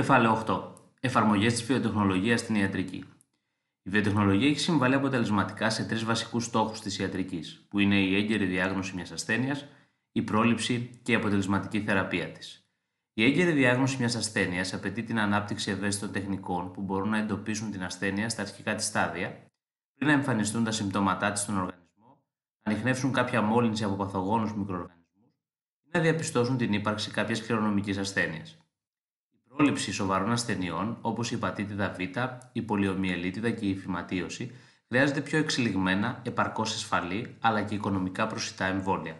Κεφάλαιο 8. Εφαρμογές της βιοτεχνολογίας στην ιατρική. Η βιοτεχνολογία έχει συμβάλει αποτελεσματικά σε τρεις βασικούς στόχους της ιατρικής, που είναι η έγκαιρη διάγνωση μιας ασθένειας, η πρόληψη και η αποτελεσματική θεραπεία της. Η έγκαιρη διάγνωση μιας ασθένειας απαιτεί την ανάπτυξη ευαίσθητων τεχνικών που μπορούν να εντοπίσουν την ασθένεια στα αρχικά της στάδια, πριν να εμφανιστούν τα συμπτώματά της στον οργανισμό, να ανοιχνεύσουν κάποια μόλυνση από παθογόνους μικροοργανισμούς ή να διαπιστώσουν την ύπαρξη κάποιας κληρονομικής ασθένειας πρόληψη σοβαρών ασθενειών όπως η πατήτηδα Β, η πολιομιελίτιδα και η φυματίωση χρειάζεται πιο εξελιγμένα, επαρκώς ασφαλή αλλά και οικονομικά προσιτά εμβόλια.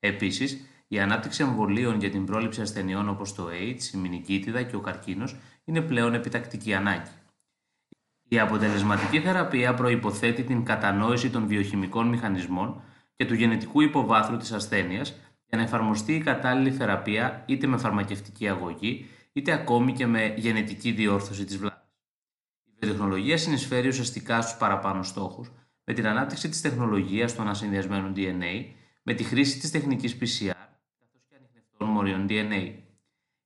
Επίσης, η ανάπτυξη εμβολίων για την πρόληψη ασθενειών όπως το AIDS, η μηνικίτιδα και ο καρκίνος είναι πλέον επιτακτική ανάγκη. Η αποτελεσματική θεραπεία προϋποθέτει την κατανόηση των βιοχημικών μηχανισμών και του γενετικού υποβάθρου της ασθένειας για να εφαρμοστεί η κατάλληλη θεραπεία είτε με φαρμακευτική αγωγή είτε ακόμη και με γενετική διόρθωση της βλάβης. Η βιοτεχνολογία συνεισφέρει ουσιαστικά στους παραπάνω στόχους με την ανάπτυξη της τεχνολογίας του ανασυνδυασμένου DNA, με τη χρήση της τεχνικής PCR καθώς και ανιχνευτών μοριών DNA.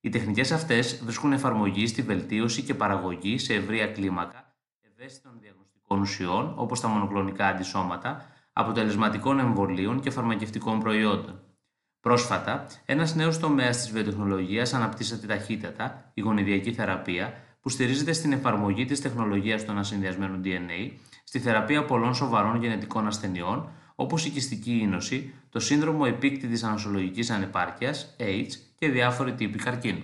Οι τεχνικές αυτές βρίσκουν εφαρμογή στη βελτίωση και παραγωγή σε ευρεία κλίμακα ευαίσθητων διαγνωστικών ουσιών όπως τα μονοκλονικά αντισώματα, αποτελεσματικών εμβολίων και φαρμακευτικών προϊόντων. Πρόσφατα, ένας νέος τομέας της βιοτεχνολογίας αναπτύσσεται ταχύτατα, η γονιδιακή θεραπεία, που στηρίζεται στην εφαρμογή της τεχνολογίας του ανασυνδυασμένου DNA στη θεραπεία πολλών σοβαρών γενετικών ασθενειών, όπως η κυστική ίνωση, το σύνδρομο επίκτητη ανοσολογική ανεπάρκειας, AIDS και διάφοροι τύποι καρκίνου.